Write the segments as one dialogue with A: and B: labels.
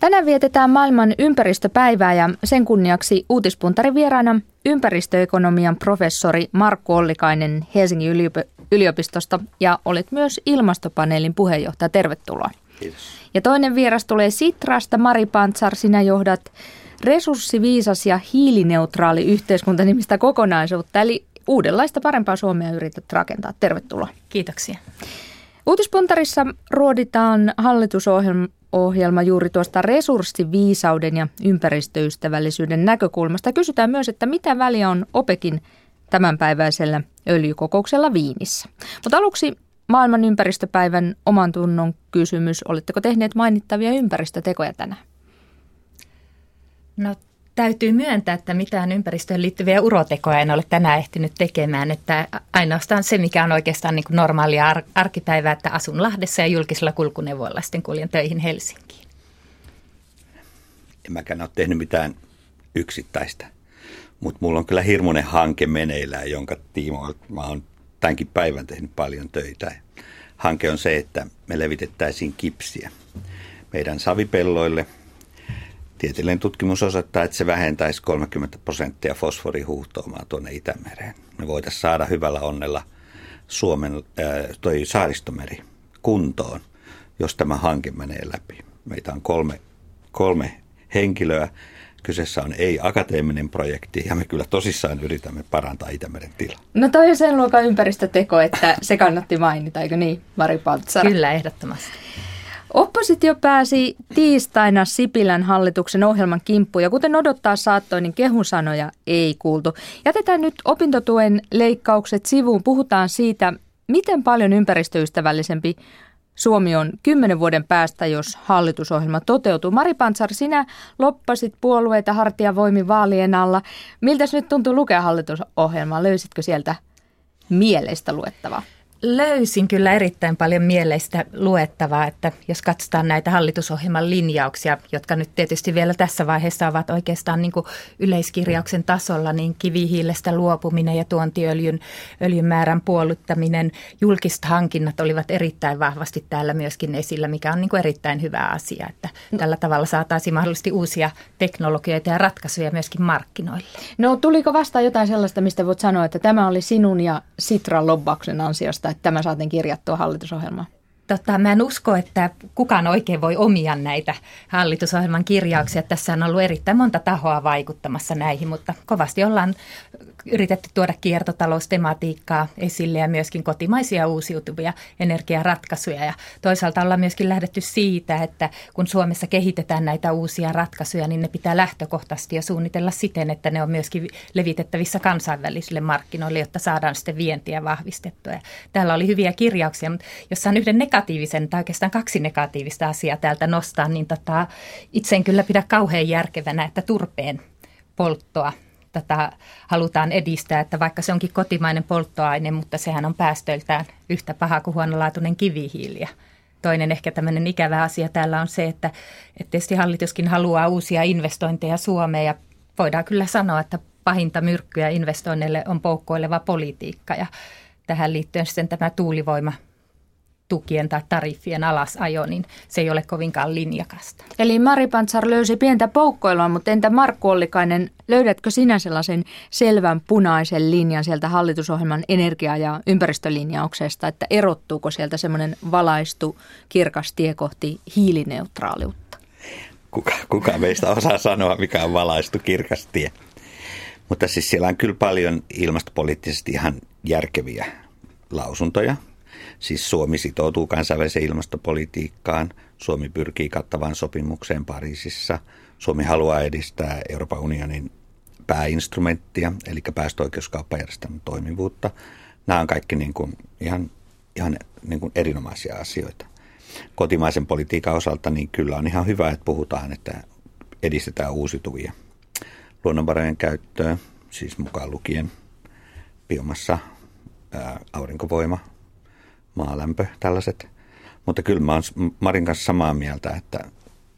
A: Tänään vietetään maailman ympäristöpäivää ja sen kunniaksi uutispuntarin vieraana ympäristöekonomian professori Markku Ollikainen Helsingin yliopistosta ja olet myös ilmastopaneelin puheenjohtaja. Tervetuloa.
B: Kiitos.
A: Ja toinen vieras tulee Sitrasta. Mari Pantsar, sinä johdat resurssiviisas ja hiilineutraali yhteiskunta nimistä kokonaisuutta, eli uudenlaista parempaa Suomea yrität rakentaa. Tervetuloa.
C: Kiitoksia.
A: Uutispuntarissa ruoditaan hallitusohjelma juuri tuosta resurssiviisauden ja ympäristöystävällisyyden näkökulmasta. Kysytään myös, että mitä väliä on OPEKin tämänpäiväisellä öljykokouksella Viinissä. Mutta aluksi maailman ympäristöpäivän oman tunnon kysymys. Oletteko tehneet mainittavia ympäristötekoja tänään?
C: No täytyy myöntää, että mitään ympäristöön liittyviä urotekoja en ole tänään ehtinyt tekemään. Että ainoastaan se, mikä on oikeastaan niin kuin normaalia ar- arkipäivää, että asun Lahdessa ja julkisella kulkuneuvoilla sitten kuljen töihin Helsinkiin.
B: En mäkään ole tehnyt mitään yksittäistä, mutta mulla on kyllä hirmuinen hanke meneillään, jonka tiimoilta mä oon tämänkin päivän tehnyt paljon töitä. Hanke on se, että me levitettäisiin kipsiä meidän savipelloille – Tieteellinen tutkimus osoittaa, että se vähentäisi 30 prosenttia fosforihuuhtoumaa tuonne Itämereen. Me voitaisiin saada hyvällä onnella Suomen äh, toi saaristomeri kuntoon, jos tämä hanke menee läpi. Meitä on kolme, kolme henkilöä. Kyseessä on ei-akateeminen projekti ja me kyllä tosissaan yritämme parantaa Itämeren tilaa.
A: No toi on sen luokan ympäristöteko, että se kannatti mainita, eikö niin, Mari Paltsara?
C: Kyllä, ehdottomasti.
A: Oppositio pääsi tiistaina Sipilän hallituksen ohjelman kimppuun ja kuten odottaa saattoi, niin kehunsanoja ei kuultu. Jätetään nyt opintotuen leikkaukset sivuun. Puhutaan siitä, miten paljon ympäristöystävällisempi Suomi on kymmenen vuoden päästä, jos hallitusohjelma toteutuu. Mari Pantsar, sinä loppasit puolueita hartiavoimin vaalien alla. Miltä nyt tuntuu lukea hallitusohjelmaa? Löysitkö sieltä mieleistä luettavaa?
C: Löysin kyllä erittäin paljon mieleistä luettavaa, että jos katsotaan näitä hallitusohjelman linjauksia, jotka nyt tietysti vielä tässä vaiheessa ovat oikeastaan niin yleiskirjauksen tasolla, niin kivihiilestä luopuminen ja tuontiöljyn öljyn määrän puoluttaminen, julkiset hankinnat olivat erittäin vahvasti täällä myöskin esillä, mikä on niin erittäin hyvä asia, että tällä tavalla saataisiin mahdollisesti uusia teknologioita ja ratkaisuja myöskin markkinoille.
A: No tuliko vastaan jotain sellaista, mistä voit sanoa, että tämä oli sinun ja Sitran lobbauksen ansiosta? Että tämä saatiin kirjattua hallitusohjelmaan?
C: Tota, mä en usko, että kukaan oikein voi omia näitä hallitusohjelman kirjauksia. Tässä on ollut erittäin monta tahoa vaikuttamassa näihin, mutta kovasti ollaan yritetty tuoda kiertotaloustematiikkaa esille ja myöskin kotimaisia uusiutuvia energiaratkaisuja. Ja toisaalta ollaan myöskin lähdetty siitä, että kun Suomessa kehitetään näitä uusia ratkaisuja, niin ne pitää lähtökohtaisesti jo suunnitella siten, että ne on myöskin levitettävissä kansainvälisille markkinoille, jotta saadaan sitten vientiä vahvistettua. Ja täällä oli hyviä kirjauksia, mutta jos on yhden negatiivisen tai oikeastaan kaksi negatiivista asiaa täältä nostaa, niin tota, itse en kyllä pidä kauhean järkevänä, että turpeen polttoa tätä halutaan edistää, että vaikka se onkin kotimainen polttoaine, mutta sehän on päästöiltään yhtä paha kuin huonolaatuinen kivihiili. toinen ehkä tämmöinen ikävä asia täällä on se, että, että tietysti hallituskin haluaa uusia investointeja Suomeen ja voidaan kyllä sanoa, että pahinta myrkkyä investoinneille on poukkoileva politiikka ja tähän liittyen sitten tämä tuulivoima tukien tai tariffien alasajo, niin se ei ole kovinkaan linjakasta.
A: Eli Mari Pantsar löysi pientä poukkoilua, mutta entä Markku Ollikainen, löydätkö sinä sellaisen selvän punaisen linjan sieltä hallitusohjelman energia- ja ympäristölinjauksesta, että erottuuko sieltä semmoinen valaistu kirkas tie kohti hiilineutraaliutta?
B: Kuka, kuka meistä osaa sanoa, mikä on valaistu kirkas tie? Mutta siis siellä on kyllä paljon ilmastopoliittisesti ihan järkeviä lausuntoja – Siis Suomi sitoutuu kansainväliseen ilmastopolitiikkaan. Suomi pyrkii kattavaan sopimukseen Pariisissa. Suomi haluaa edistää Euroopan unionin pääinstrumenttia, eli päästöoikeuskauppajärjestelmän toimivuutta. Nämä on kaikki niin kuin ihan, ihan niin kuin erinomaisia asioita. Kotimaisen politiikan osalta niin kyllä on ihan hyvä, että puhutaan, että edistetään uusiutuvia luonnonvarojen käyttöä, siis mukaan lukien biomassa, ää, aurinkovoima, maalämpö, tällaiset. Mutta kyllä mä oon Marin kanssa samaa mieltä, että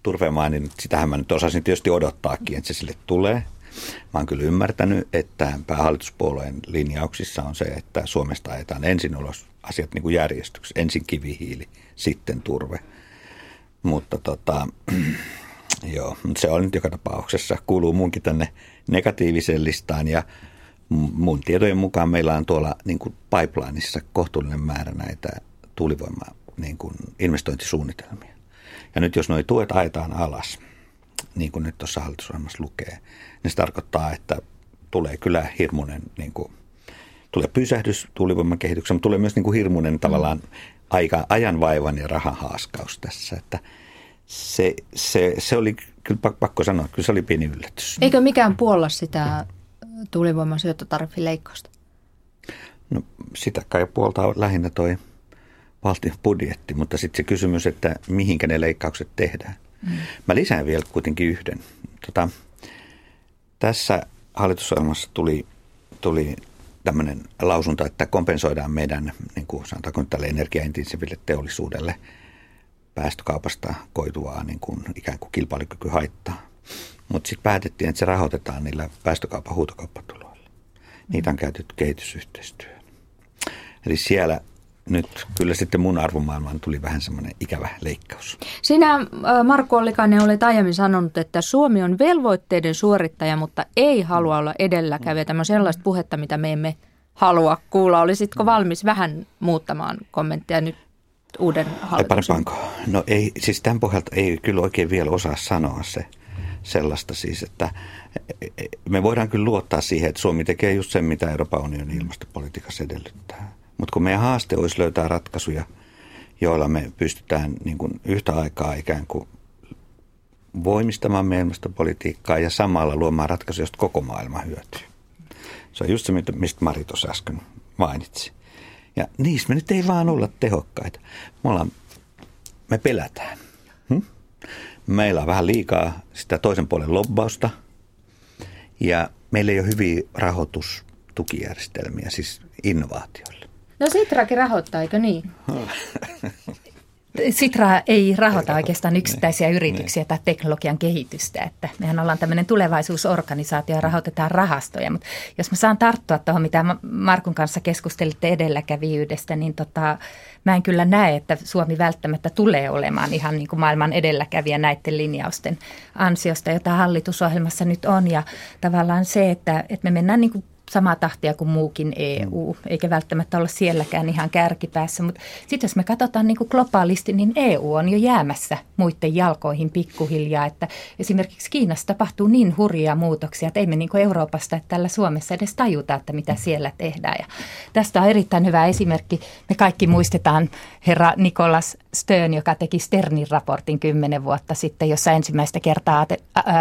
B: turvemaani, niin sitähän mä nyt osasin tietysti odottaakin, että se sille tulee. Mä oon kyllä ymmärtänyt, että päähallituspuolueen linjauksissa on se, että Suomesta ajetaan ensin ulos asiat niin kuin järjestyksessä. Ensin kivihiili, sitten turve. Mutta tota, Joo, se on nyt joka tapauksessa. Kuuluu munkin tänne negatiiviseen listaan ja mun tietojen mukaan meillä on tuolla niin kuin pipelineissa kohtuullinen määrä näitä tuulivoima niin kuin investointisuunnitelmia. Ja nyt jos nuo tuet aetaan alas, niin kuin nyt tuossa hallitusohjelmassa lukee, niin se tarkoittaa, että tulee kyllä hirmuinen, niin kuin, tulee pysähdys tuulivoiman kehitykseen, mutta tulee myös niin kuin hirmuinen tavallaan aika, ajanvaivan ja rahahaaskaus tässä, että se, se, se oli kyllä pakko sanoa, kyllä se oli pieni yllätys.
A: Eikö mikään puolla sitä tuulivoiman syöttötariffileikkausta?
B: No sitä kai puolta lähinnä toi valtion budjetti, mutta sitten se kysymys, että mihinkä ne leikkaukset tehdään. Mm. Mä lisään vielä kuitenkin yhden. Tota, tässä hallitusohjelmassa tuli, tuli tämmöinen lausunto, että kompensoidaan meidän, niin kuin sanotaanko nyt tälle energiaintensiiville teollisuudelle päästökaupasta koituvaa niin kuin ikään kuin kilpailukykyhaittaa. Mutta sitten päätettiin, että se rahoitetaan niillä päästökaupan huutokauppatuloilla. Niitä on käytetty kehitysyhteistyöhön. Eli siellä nyt kyllä sitten mun arvomaailmaan tuli vähän semmoinen ikävä leikkaus.
A: Sinä, Marko Ollikainen, olet aiemmin sanonut, että Suomi on velvoitteiden suorittaja, mutta ei halua olla edelläkävijä. Tämä on sellaista puhetta, mitä me emme halua kuulla. Olisitko valmis vähän muuttamaan kommentteja nyt uuden hallituksen?
B: No ei, siis tämän pohjalta ei kyllä oikein vielä osaa sanoa se sellaista siis, että me voidaan kyllä luottaa siihen, että Suomi tekee just sen, mitä Euroopan unionin ilmastopolitiikassa edellyttää. Mutta kun meidän haaste olisi löytää ratkaisuja, joilla me pystytään niin kuin yhtä aikaa ikään kuin voimistamaan meidän ilmastopolitiikkaa ja samalla luomaan ratkaisuja, joista koko maailma hyötyy. Se on just se, mistä Mari tuossa äsken mainitsi. Ja niissä me nyt ei vaan olla tehokkaita. Me, ollaan, me pelätään. Hm? Meillä on vähän liikaa sitä toisen puolen lobbausta ja meillä ei ole hyviä rahoitustukijärjestelmiä, siis innovaatioille.
A: No Sitrakin rahoittaa, eikö niin?
C: Sitra ei rahoita oikeastaan yksittäisiä ne, yrityksiä ne. tai teknologian kehitystä. Että mehän ollaan tämmöinen tulevaisuusorganisaatio ja rahoitetaan rahastoja. Mutta jos mä saan tarttua tuohon, mitä Markun kanssa keskustelitte edelläkävijyydestä, niin tota, mä en kyllä näe, että Suomi välttämättä tulee olemaan ihan niin kuin maailman edelläkävijä näiden linjausten ansiosta, jota hallitusohjelmassa nyt on. Ja tavallaan se, että, että me mennään niin kuin samaa tahtia kuin muukin EU, mm. eikä välttämättä olla sielläkään ihan kärkipäässä. Mutta sitten jos me katsotaan niin kuin globaalisti, niin EU on jo jäämässä muiden jalkoihin pikkuhiljaa. Että esimerkiksi Kiinassa tapahtuu niin hurjia muutoksia, että ei me niin kuin Euroopasta että tällä Suomessa edes tajuta, että mitä mm. siellä tehdään. Ja tästä on erittäin hyvä esimerkki. Me kaikki muistetaan herra Nikolas Stern, joka teki Sternin raportin kymmenen vuotta sitten, jossa ensimmäistä kertaa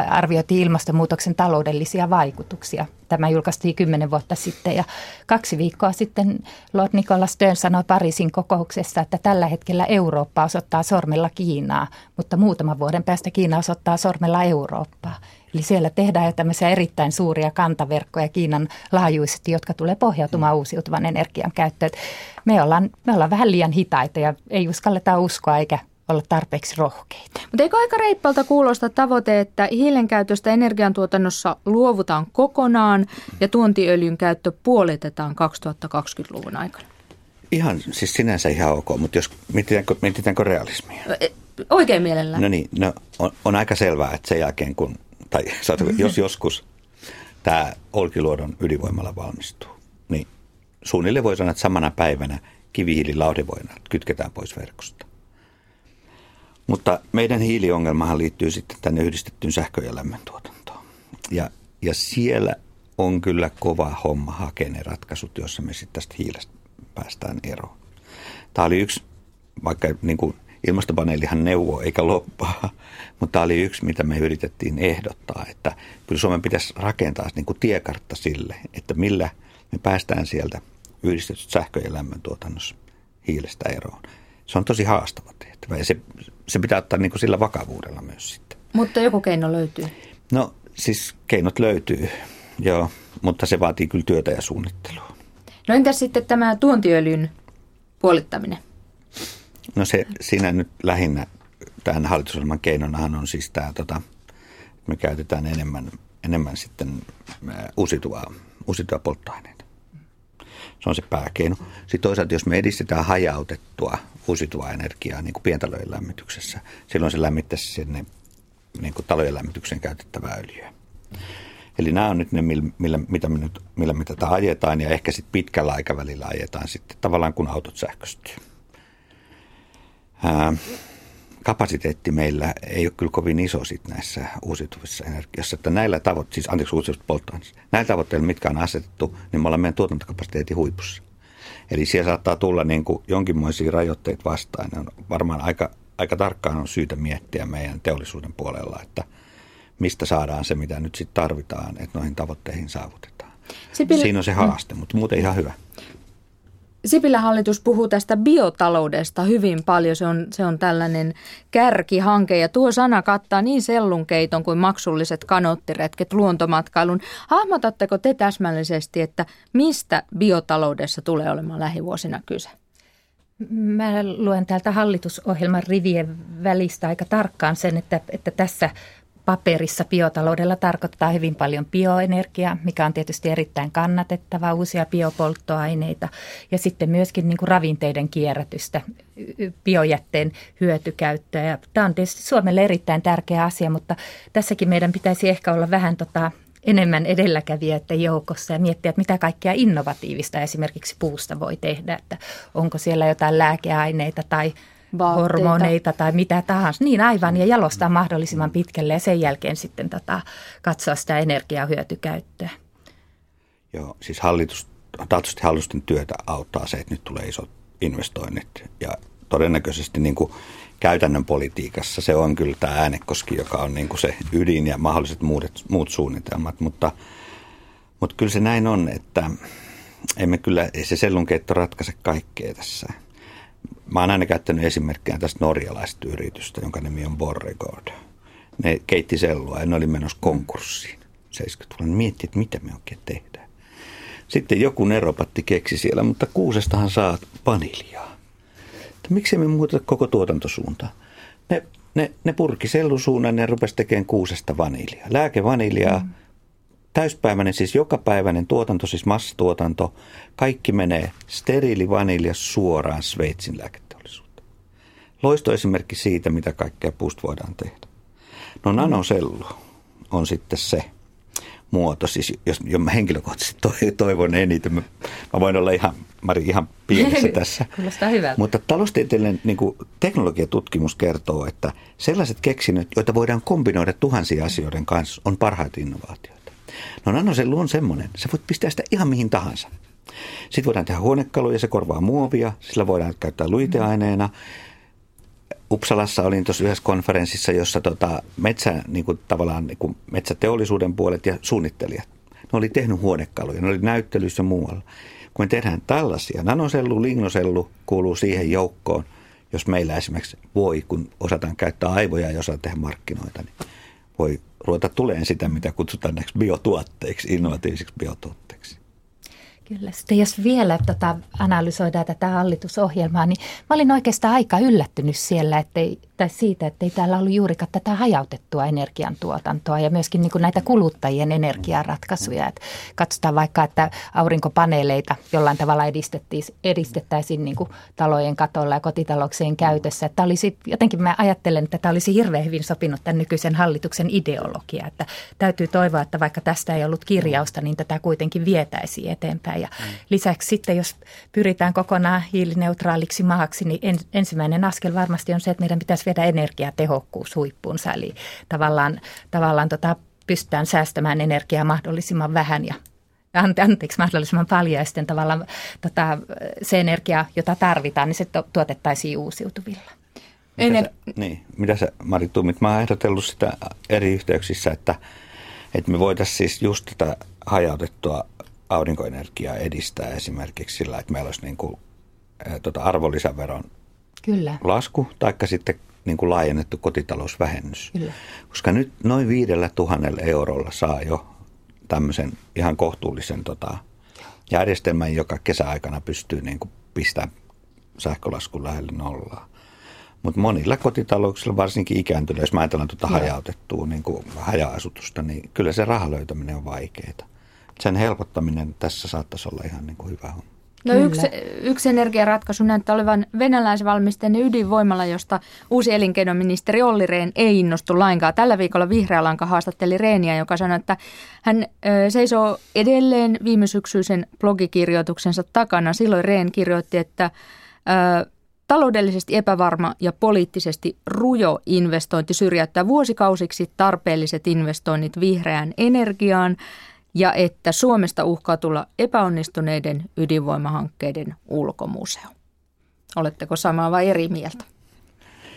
C: arvioitiin ilmastonmuutoksen taloudellisia vaikutuksia. Tämä julkaistiin kymmenen vuotta sitten ja kaksi viikkoa sitten Lord Nicholas Stern sanoi Pariisin kokouksessa, että tällä hetkellä Eurooppa osoittaa sormella Kiinaa, mutta muutaman vuoden päästä Kiina osoittaa sormella Eurooppaa. Eli siellä tehdään jo tämmöisiä erittäin suuria kantaverkkoja Kiinan laajuisesti, jotka tulee pohjautumaan uusiutuvan energian käyttöön. Me ollaan, me ollaan vähän liian hitaita ja ei uskalleta uskoa eikä olla tarpeeksi rohkeita.
A: Mutta eikö aika reippalta kuulosta tavoite, että hiilen käytöstä energiantuotannossa luovutaan kokonaan ja tuontiöljyn käyttö puolitetaan 2020-luvun aikana?
B: Ihan, siis sinänsä ihan ok, mutta jos mietitäänkö, mietitäänkö realismia?
A: E, oikein mielellään.
B: No niin, no, on, on aika selvää, että sen jälkeen kun, tai mm-hmm. jos joskus tämä Olkiluodon ydinvoimalla valmistuu, niin suunnilleen voi sanoa, että samana päivänä kivihiililauhdevoina kytketään pois verkosta. Mutta meidän hiiliongelmahan liittyy sitten tänne yhdistettyyn sähkö- ja lämmöntuotantoon. Ja, ja siellä on kyllä kova homma hakea ne ratkaisut, joissa me sitten tästä hiilestä päästään eroon. Tämä oli yksi, vaikka niin kuin ilmastopaneelihan neuvo eikä loppaa, mutta tämä oli yksi, mitä me yritettiin ehdottaa, että kyllä Suomen pitäisi rakentaa niin kuin tiekartta sille, että millä me päästään sieltä yhdistetystä sähkö- ja lämmöntuotannossa hiilestä eroon. Se on tosi haastava tehtävä ja se, se pitää ottaa niin kuin sillä vakavuudella myös sitten.
A: Mutta joku keino löytyy?
B: No siis keinot löytyy, joo, mutta se vaatii kyllä työtä ja suunnittelua.
A: No entäs sitten tämä tuontiöljyn puolittaminen?
B: No se siinä nyt lähinnä tämän hallitusohjelman keinonahan on siis tämä, tota, me käytetään enemmän, enemmän sitten uusiutuvaa, uusiutuvaa polttoaineita. Se on se pääkeino. Sitten toisaalta, jos me edistetään hajautettua uusiutuvaa energiaa niin pientalojen lämmityksessä, silloin se lämmittäisi sinne niin kuin talojen lämmitykseen käytettävää öljyä. Eli nämä on nyt ne, millä, mitä me nyt, millä me tätä ajetaan ja ehkä sitten pitkällä aikavälillä ajetaan sitten tavallaan kun autot sähköstyy. Ää, kapasiteetti meillä ei ole kyllä kovin iso sit näissä uusiutuvissa energiassa. Että näillä tavoitteilla, siis anteeksi uusiutuvissa näillä tavoitteilla, mitkä on asetettu, niin me ollaan meidän tuotantokapasiteetin huipussa. Eli siellä saattaa tulla niin kuin jonkinmoisia rajoitteita vastaan. Ne on varmaan aika, aika tarkkaan on syytä miettiä meidän teollisuuden puolella, että mistä saadaan se, mitä nyt sitten tarvitaan, että noihin tavoitteihin saavutetaan. Sipilä... Siinä on se haaste, mutta muuten ihan hyvä.
A: Sipilän hallitus puhuu tästä biotaloudesta hyvin paljon. Se on, se on tällainen kärkihanke ja tuo sana kattaa niin sellunkeiton kuin maksulliset kanottiretket luontomatkailun. Hahmotatteko te täsmällisesti, että mistä biotaloudessa tulee olemaan lähivuosina kyse?
C: Mä luen täältä hallitusohjelman rivien välistä aika tarkkaan sen, että, että tässä paperissa biotaloudella tarkoittaa hyvin paljon bioenergiaa, mikä on tietysti erittäin kannatettava, uusia biopolttoaineita ja sitten myöskin niin kuin ravinteiden kierrätystä, biojätteen hyötykäyttöä. tämä on tietysti Suomelle erittäin tärkeä asia, mutta tässäkin meidän pitäisi ehkä olla vähän tota, enemmän edelläkävijöiden joukossa ja miettiä, että mitä kaikkea innovatiivista esimerkiksi puusta voi tehdä, että onko siellä jotain lääkeaineita tai Vaatteita. hormoneita tai mitä tahansa. Niin aivan, ja jalostaa mahdollisimman pitkälle ja sen jälkeen sitten tota, katsoa sitä energiahyötykäyttöä.
B: Joo, siis hallitus, taatusti hallitusten työtä auttaa se, että nyt tulee isot investoinnit ja todennäköisesti niin kuin käytännön politiikassa se on kyllä tämä äänekoski, joka on niin kuin se ydin ja mahdolliset muut, muut suunnitelmat, mutta, mutta kyllä se näin on, että emme kyllä, ei se sellunkeitto ratkaise kaikkea tässä – Mä oon aina käyttänyt esimerkkejä tästä norjalaisesta yritystä, jonka nimi on Borregård. Ne keitti sellua ja ne oli menossa konkurssiin 70-luvulla. Mietti, että mitä me oikein tehdään. Sitten joku neropatti keksi siellä, mutta kuusestahan saat vaniljaa. Että miksi me muuta koko tuotantosuuntaa? Ne, ne, ne purki sellusuunnan ja ne rupesi tekemään kuusesta vaniljaa. Lääkevaniljaa, mm täyspäiväinen, siis jokapäiväinen tuotanto, siis massatuotanto, kaikki menee steriilivanilja suoraan Sveitsin lääketeollisuuteen. Loistoesimerkki siitä, mitä kaikkea puusta voidaan tehdä. No nanosellu on sitten se muoto, siis jos, jos mä henkilökohtaisesti toivon eniten, mä, mä voin olla ihan, Mari, ihan pienessä tässä.
C: Kuulostaa hyvältä.
B: Mutta taloustieteellinen niin kuin teknologiatutkimus kertoo, että sellaiset keksinnöt, joita voidaan kombinoida tuhansia asioiden kanssa, on parhaita innovaatioita. No nanosellu on semmoinen, sä voit pistää sitä ihan mihin tahansa. Sitten voidaan tehdä huonekaluja, se korvaa muovia, sillä voidaan käyttää luiteaineena. Uppsalassa olin tuossa yhdessä konferenssissa, jossa tota metsä, niin kuin tavallaan niin kuin metsäteollisuuden puolet ja suunnittelijat, ne oli tehnyt huonekaluja, ne oli näyttelyissä muualla. Kun me tehdään tällaisia, nanosellu, lignosellu kuuluu siihen joukkoon, jos meillä esimerkiksi voi, kun osataan käyttää aivoja ja osataan tehdä markkinoita, niin voi ruveta tuleen sitä, mitä kutsutaan näiksi biotuotteiksi, innovatiivisiksi biotuotteiksi.
C: Kyllä. Sitten jos vielä tota, analysoidaan tätä hallitusohjelmaa, niin mä olin oikeastaan aika yllättynyt siellä, ettei tai siitä, että ei täällä ollut juurikaan tätä hajautettua energiantuotantoa ja myöskin niin kuin näitä kuluttajien energiaratkaisuja. Että katsotaan vaikka, että aurinkopaneeleita jollain tavalla edistettäisiin niin kuin talojen katolla ja kotitalouksien käytössä. Että olisi, jotenkin mä ajattelen, että tämä olisi hirveän hyvin sopinut tämän nykyisen hallituksen ideologia. Että täytyy toivoa, että vaikka tästä ei ollut kirjausta, niin tätä kuitenkin vietäisiin eteenpäin. Ja mm. lisäksi sitten, jos pyritään kokonaan hiilineutraaliksi maaksi, niin ensimmäinen askel varmasti on se, että meidän pitäisi viedä energiatehokkuus huippuunsa. Eli tavallaan, tavallaan tota, pystytään säästämään energiaa mahdollisimman vähän ja anteeksi, mahdollisimman paljon ja sitten tavallaan tota, se energia, jota tarvitaan, niin se tuotettaisiin uusiutuvilla.
B: Mitä sä, niin, mitä sä Mari Tummit, mä oon ehdotellut sitä eri yhteyksissä, että, että me voitaisiin siis just tätä hajautettua aurinkoenergiaa edistää esimerkiksi sillä, että meillä olisi niin kuin, ä, tota arvonlisäveron Kyllä. lasku, taikka sitten niin kuin laajennettu kotitalousvähennys. Kyllä. Koska nyt noin viidellä tuhannella eurolla saa jo tämmöisen ihan kohtuullisen tota, järjestelmän, joka kesäaikana pystyy niin kuin pistämään sähkölaskun lähelle nollaa. Mutta monilla kotitalouksilla, varsinkin ikääntyneillä, jos mä ajatellaan tuota hajautettua niin kuin haja-asutusta, niin kyllä se rahan löytäminen on vaikeaa. Sen helpottaminen tässä saattaisi olla ihan niin kuin hyvä homma.
A: No yksi, yksi energiaratkaisu näyttää olevan venäläisvalmisteinen ydinvoimala, josta uusi elinkeinoministeri Olli Rehn ei innostu lainkaan. Tällä viikolla Vihreä Lanka haastatteli Reeniä, joka sanoi, että hän ö, seisoo edelleen viime syksyisen blogikirjoituksensa takana. Silloin Rehn kirjoitti, että ö, taloudellisesti epävarma ja poliittisesti rujo investointi syrjäyttää vuosikausiksi tarpeelliset investoinnit vihreään energiaan – ja että Suomesta uhkaa tulla epäonnistuneiden ydinvoimahankkeiden ulkomuseo. Oletteko samaa vai eri mieltä?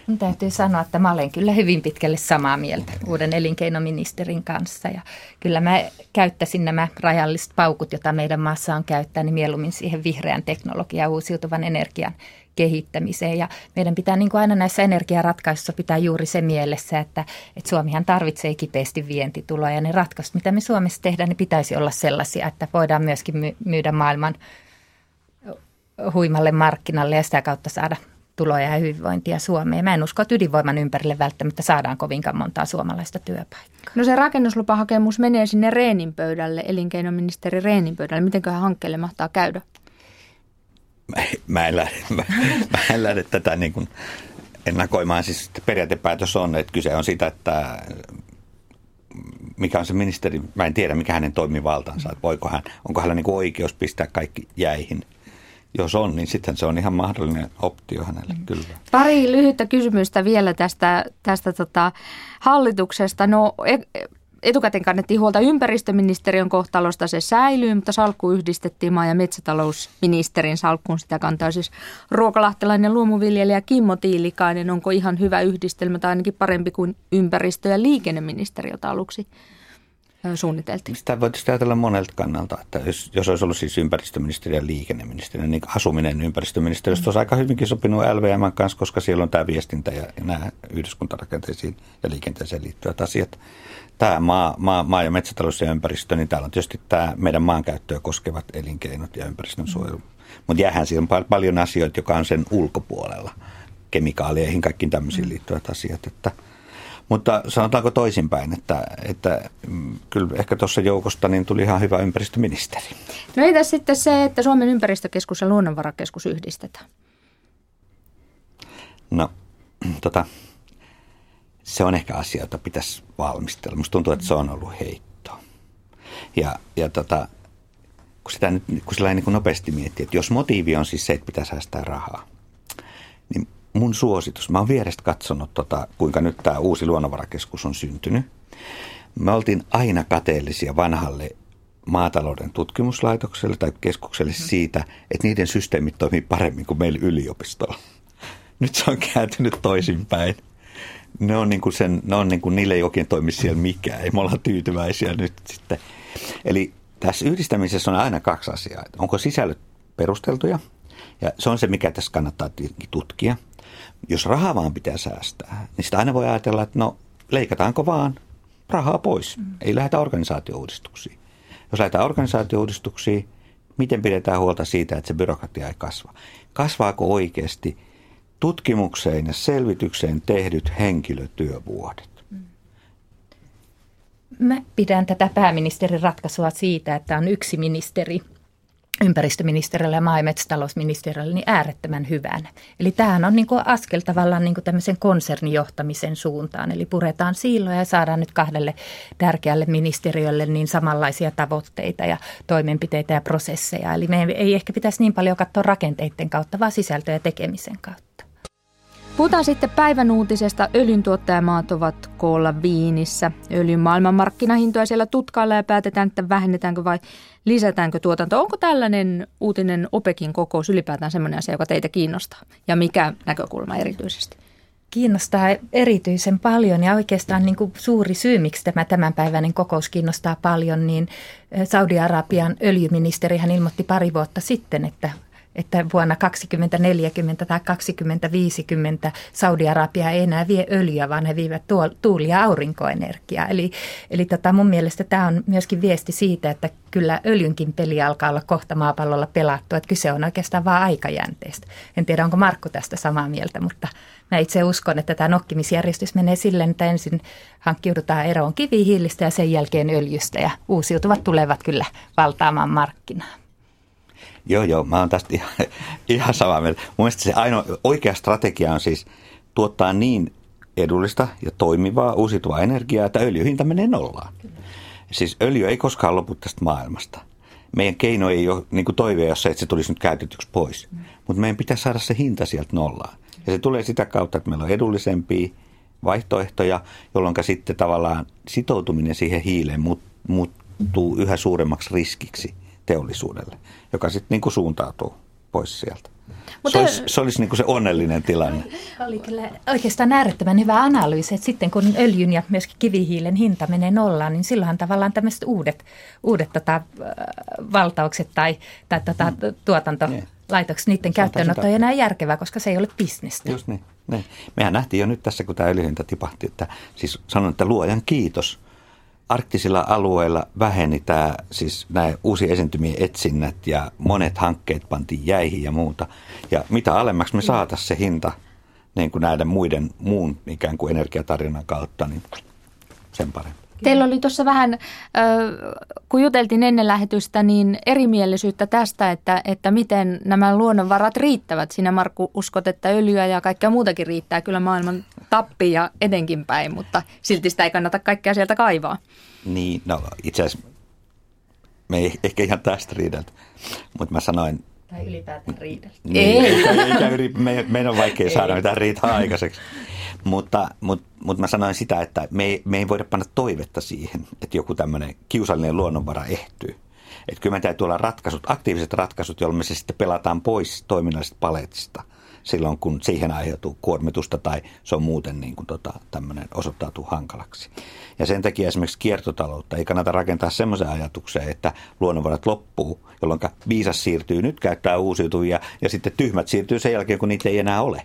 C: Mun täytyy sanoa, että mä olen kyllä hyvin pitkälle samaa mieltä uuden elinkeinoministerin kanssa. Ja kyllä mä käyttäisin nämä rajalliset paukut, joita meidän maassa on käyttää, niin mieluummin siihen vihreän teknologian ja uusiutuvan energian kehittämiseen. Ja meidän pitää niin kuin aina näissä energiaratkaisuissa pitää juuri se mielessä, että, että Suomihan tarvitsee kipeästi vientituloa ja ne ratkaisut, mitä me Suomessa tehdään, niin pitäisi olla sellaisia, että voidaan myöskin myydä maailman huimalle markkinalle ja sitä kautta saada tuloja ja hyvinvointia Suomeen. Mä en usko, että ydinvoiman ympärille välttämättä saadaan kovinkaan montaa suomalaista työpaikkaa.
A: No se rakennuslupahakemus menee sinne Reenin pöydälle, elinkeinoministeri Reenin pöydälle. Mitenkö hankkeelle mahtaa käydä?
B: Mä, en, lähde, mä, mä en lähde tätä niin kuin ennakoimaan. Siis periaatepäätös on, että kyse on sitä, että mikä on se ministeri, mä en tiedä mikä hänen toimivaltansa, että voiko hän, onko hänellä niin oikeus pistää kaikki jäihin – jos on, niin sitten se on ihan mahdollinen optio hänelle, mm. kyllä.
A: Pari lyhyttä kysymystä vielä tästä, tästä tota hallituksesta. No e- etukäteen kannettiin huolta ympäristöministeriön kohtalosta, se säilyy, mutta salkku yhdistettiin maa- ja metsätalousministerin salkkuun. Sitä kantaa siis ruokalahtelainen luomuviljelijä Kimmo Tiilikainen. Onko ihan hyvä yhdistelmä tai ainakin parempi kuin ympäristö- ja liikenneministeriötä aluksi suunniteltiin?
B: Sitä voitaisiin ajatella monelta kannalta, että jos, jos olisi ollut siis ympäristöministeriö ja liikenneministeriö, niin asuminen ympäristöministeriöstä olisi aika hyvinkin sopinut LVM kanssa, koska siellä on tämä viestintä ja, nämä yhdyskuntarakenteisiin ja liikenteeseen liittyvät asiat. Tämä maa, maa, maa- ja metsätalous ja ympäristö, niin täällä on tietysti tämä meidän maankäyttöä koskevat elinkeinot ja ympäristön suojelu. Mutta jäähän siellä on paljon asioita, joka on sen ulkopuolella, kemikaaleihin, kaikkiin tämmöisiin liittyvät asiat, että – mutta sanotaanko toisinpäin, että, että mm, kyllä ehkä tuossa joukosta niin tuli ihan hyvä ympäristöministeri.
A: No entäs sitten se, että Suomen ympäristökeskus ja luonnonvarakeskus yhdistetään?
B: No, tota, se on ehkä asia, jota pitäisi valmistella. Musta tuntuu, että se on ollut heitto. Ja, ja tota, kun sitä nyt kun sillä niin nopeasti miettii, että jos motiivi on siis se, että pitää säästää rahaa, niin mun suositus, mä oon vierestä katsonut, tota, kuinka nyt tämä uusi luonnonvarakeskus on syntynyt. Me oltiin aina kateellisia vanhalle maatalouden tutkimuslaitokselle tai keskukselle mm. siitä, että niiden systeemit toimii paremmin kuin meillä yliopistolla. Nyt se on kääntynyt toisinpäin. Ne on niin kuin sen, ne on niin kuin, niille ei oikein toimi siellä mikään. Ei me olla tyytyväisiä nyt sitten. Eli tässä yhdistämisessä on aina kaksi asiaa. Onko sisällöt perusteltuja? Ja se on se, mikä tässä kannattaa tutkia – jos rahaa vaan pitää säästää, niin sitä aina voi ajatella, että no leikataanko vaan rahaa pois. Mm. Ei lähdetä organisaatiouudistuksiin. Jos lähdetään organisaatiouudistuksiin, miten pidetään huolta siitä, että se byrokratia ei kasva? Kasvaako oikeasti tutkimukseen ja selvitykseen tehdyt henkilötyövuodet? Mm.
C: Mä pidän tätä pääministerin ratkaisua siitä, että on yksi ministeri, ympäristöministeriölle ja maa- ja metsätalousministeriölle niin äärettömän hyvän. Eli tämähän on niin kuin askel tavallaan niin kuin tämmöisen konsernijohtamisen suuntaan. Eli puretaan siiloja ja saadaan nyt kahdelle tärkeälle ministeriölle niin samanlaisia tavoitteita ja toimenpiteitä ja prosesseja. Eli me ei ehkä pitäisi niin paljon katsoa rakenteiden kautta, vaan sisältöä ja tekemisen kautta.
A: Puhutaan sitten päivän uutisesta. Öljyntuottajamaat ovat koolla Viinissä. Öljyn maailmanmarkkinahintoja siellä tutkailla ja päätetään, että vähennetäänkö vai lisätäänkö tuotanto. Onko tällainen uutinen OPEKin kokous ylipäätään sellainen asia, joka teitä kiinnostaa? Ja mikä näkökulma erityisesti?
C: Kiinnostaa erityisen paljon ja oikeastaan niin kuin suuri syy, miksi tämä tämänpäiväinen kokous kiinnostaa paljon, niin Saudi-Arabian öljyministeri hän ilmoitti pari vuotta sitten, että että vuonna 2040 tai 2050 Saudi-Arabia ei enää vie öljyä, vaan he viivät tuuli- ja aurinkoenergiaa. Eli, eli tota mun mielestä tämä on myöskin viesti siitä, että kyllä öljynkin peli alkaa olla kohta maapallolla pelattu, että kyse on oikeastaan vain aikajänteestä. En tiedä, onko Markku tästä samaa mieltä, mutta mä itse uskon, että tämä nokkimisjärjestys menee silleen, että ensin hankkiudutaan eroon kivihiilistä ja sen jälkeen öljystä ja uusiutuvat tulevat kyllä valtaamaan markkinaa.
B: Joo, joo, mä oon tästä ihan, ihan samaa mieltä. Mun mielestä se ainoa oikea strategia on siis tuottaa niin edullista ja toimivaa uusiutuvaa energiaa, että öljyhinta menee nollaan. Kyllä. Siis öljy ei koskaan lopu tästä maailmasta. Meidän keino ei ole niin kuin toive, jos se, että se tulisi nyt käytetyksi pois. Mm. Mutta meidän pitää saada se hinta sieltä nollaan. Ja se tulee sitä kautta, että meillä on edullisempia vaihtoehtoja, jolloin sitten tavallaan sitoutuminen siihen hiileen muuttuu yhä suuremmaksi riskiksi teollisuudelle, joka sitten niin kuin suuntautuu pois sieltä. Mutta se olisi, se, olisi niin kuin se onnellinen tilanne.
C: Oli kyllä oikeastaan äärettömän hyvä analyysi, että sitten kun öljyn ja myöskin kivihiilen hinta menee nollaan, niin silloinhan tavallaan tämmöiset uudet, uudet tota, valtaukset tai, tai tota, mm. tuotanto niin niiden käyttöönotto ei enää järkevää, koska se ei ole bisnestä.
B: Just niin. niin. Mehän nähtiin jo nyt tässä, kun tämä öljyhinta tipahti, että siis sanon, että luojan kiitos. Arktisilla alueilla väheni tämä, siis nämä uusi esiintymien etsinnät ja monet hankkeet pantiin jäihin ja muuta. Ja mitä alemmaksi me saataisiin se hinta niin kuin näiden muiden muun ikään kuin energiatarjonnan kautta, niin sen parempi.
A: Teillä oli tuossa vähän, kun juteltiin ennen lähetystä, niin erimielisyyttä tästä, että, että miten nämä luonnonvarat riittävät. Sinä Markku uskot, että öljyä ja kaikkea muutakin riittää kyllä maailman tappi ja etenkin päin, mutta silti sitä ei kannata kaikkea sieltä kaivaa.
B: Niin, no itse asiassa me ei ehkä ihan tästä riideltä, mutta mä sanoin...
C: Tai ylipäätään riideltä.
B: Niin, ei. Eikä, me, meidän on vaikea saada mitään riitaa aikaiseksi. Mutta, mutta, mutta mä sanoin sitä, että me ei, me ei voida panna toivetta siihen, että joku tämmöinen kiusallinen luonnonvara ehtyy. Että kyllä me täytyy olla ratkaisut, aktiiviset ratkaisut, jolloin me se sitten pelataan pois toiminnallisesta paletista silloin, kun siihen aiheutuu kuormitusta tai se on muuten niin kuin tota, tämmöinen osoittautuu hankalaksi. Ja sen takia esimerkiksi kiertotaloutta ei kannata rakentaa semmoisen ajatukseen, että luonnonvarat loppuu, jolloin viisas siirtyy nyt käyttää uusiutuvia ja sitten tyhmät siirtyy sen jälkeen, kun niitä ei enää ole.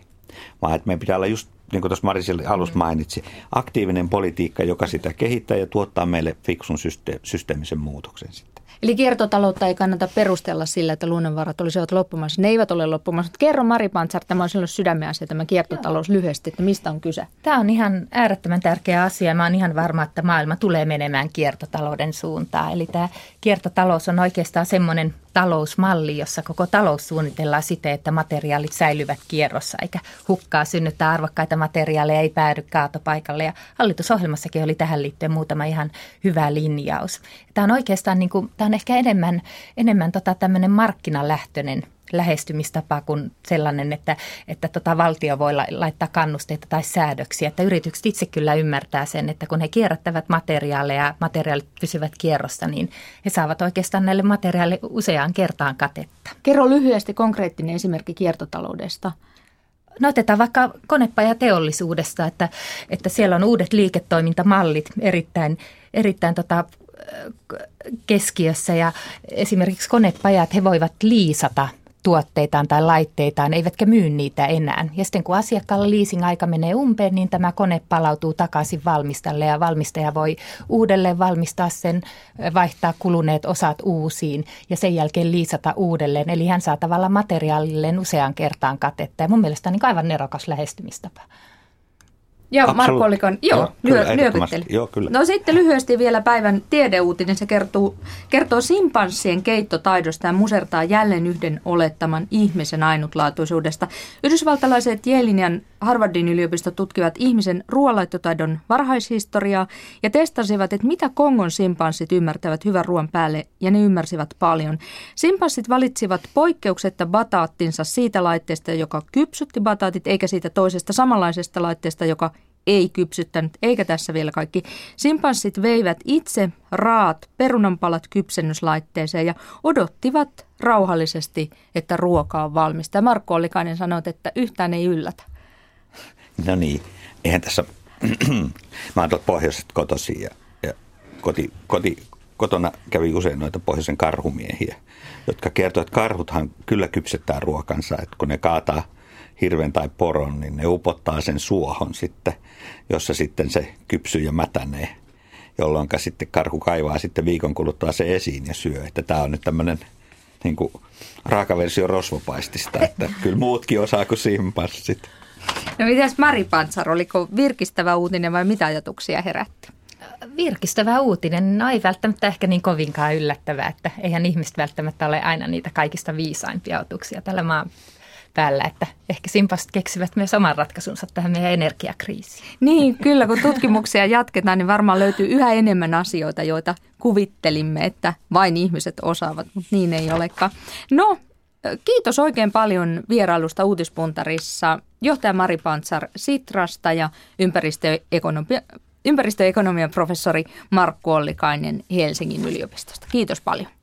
B: Vaan että meidän pitää olla just niin kuin tuossa Marisille alussa mm. mainitsi, aktiivinen politiikka, joka sitä kehittää ja tuottaa meille fiksun syste- systeemisen muutoksen sitten.
A: Eli kiertotaloutta ei kannata perustella sillä, että luonnonvarat olisivat loppumassa. Ne eivät ole loppumassa. Kerro Mari Pantsar, tämä on silloin sydämen asia, tämä kiertotalous Joo. lyhyesti, että mistä on kyse?
C: Tämä on ihan äärettömän tärkeä asia. Mä olen ihan varma, että maailma tulee menemään kiertotalouden suuntaan. Eli tämä kiertotalous on oikeastaan semmoinen talousmalli, jossa koko talous suunnitellaan siten, että materiaalit säilyvät kierrossa, eikä hukkaa synnyttää arvokkaita materiaaleja, ei päädy kaatopaikalle. Ja hallitusohjelmassakin oli tähän liittyen muutama ihan hyvä linjaus. Tämä on oikeastaan, niin kuin, tämä on ehkä enemmän, enemmän tota tämmöinen markkinalähtöinen lähestymistapa kuin sellainen, että, että tota valtio voi laittaa kannusteita tai säädöksiä. Että yritykset itse kyllä ymmärtää sen, että kun he kierrättävät materiaaleja ja materiaalit pysyvät kierrossa, niin he saavat oikeastaan näille materiaaleille useaan kertaan katetta.
A: Kerro lyhyesti konkreettinen esimerkki kiertotaloudesta.
C: No otetaan vaikka konepajateollisuudesta, että, että siellä on uudet liiketoimintamallit erittäin, erittäin tota, keskiössä ja esimerkiksi konepajat he voivat liisata tuotteitaan tai laitteitaan, eivätkä myy niitä enää. Ja sitten kun asiakkaalla leasing-aika menee umpeen, niin tämä kone palautuu takaisin valmistajalle ja valmistaja voi uudelleen valmistaa sen, vaihtaa kuluneet osat uusiin ja sen jälkeen liisata uudelleen. Eli hän saa tavallaan materiaalilleen useaan kertaan katetta ja mun mielestä on niin aivan nerokas lähestymistapa.
A: Ja Marko Olikon, joo, joo lyö, lyökytteli.
B: Joo, kyllä.
A: No sitten lyhyesti vielä päivän tiedeuutinen. Se kertoo, kertoo simpanssien keittotaidosta ja musertaa jälleen yhden olettaman ihmisen ainutlaatuisuudesta. Yhdysvaltalaiset ja Harvardin yliopisto tutkivat ihmisen ruoanlaittotaidon varhaishistoriaa ja testasivat, että mitä Kongon simpanssit ymmärtävät hyvän ruoan päälle ja ne ymmärsivät paljon. Simpanssit valitsivat poikkeuksetta bataattinsa siitä laitteesta, joka kypsytti bataatit, eikä siitä toisesta samanlaisesta laitteesta, joka ei kypsyttänyt, eikä tässä vielä kaikki. Simpanssit veivät itse raat perunanpalat kypsennyslaitteeseen ja odottivat rauhallisesti, että ruoka on valmista. Markku Ollikainen sanoi, että yhtään ei yllätä.
B: No niin, eihän tässä, mä oon tuolta kotosi ja, ja koti, koti, kotona kävi usein noita pohjoisen karhumiehiä, jotka kertovat, että karhuthan kyllä kypsettää ruokansa, että kun ne kaataa – hirven tai poron, niin ne upottaa sen suohon sitten, jossa sitten se kypsyy ja mätänee, jolloin sitten karhu kaivaa sitten viikon kuluttua se esiin ja syö. Että tämä on nyt tämmöinen niin kuin raakaversio rosvopaistista, että kyllä muutkin osaa kuin simpassit.
A: No mitäs Mari Pantsar, oliko virkistävä uutinen vai mitä ajatuksia herätti?
C: virkistävä uutinen. No ei välttämättä ehkä niin kovinkaan yllättävää, että eihän ihmiset välttämättä ole aina niitä kaikista viisaimpia otuksia tällä maan päällä, että ehkä simpast keksivät myös oman ratkaisunsa tähän meidän energiakriisiin.
A: Niin, kyllä kun tutkimuksia jatketaan, niin varmaan löytyy yhä enemmän asioita, joita kuvittelimme, että vain ihmiset osaavat, mutta niin ei olekaan. No, kiitos oikein paljon vierailusta Uutispuntarissa johtaja Mari Pantsar Sitrasta ja ympäristöekonomia, ympäristöekonomian professori Markku Ollikainen Helsingin yliopistosta. Kiitos paljon.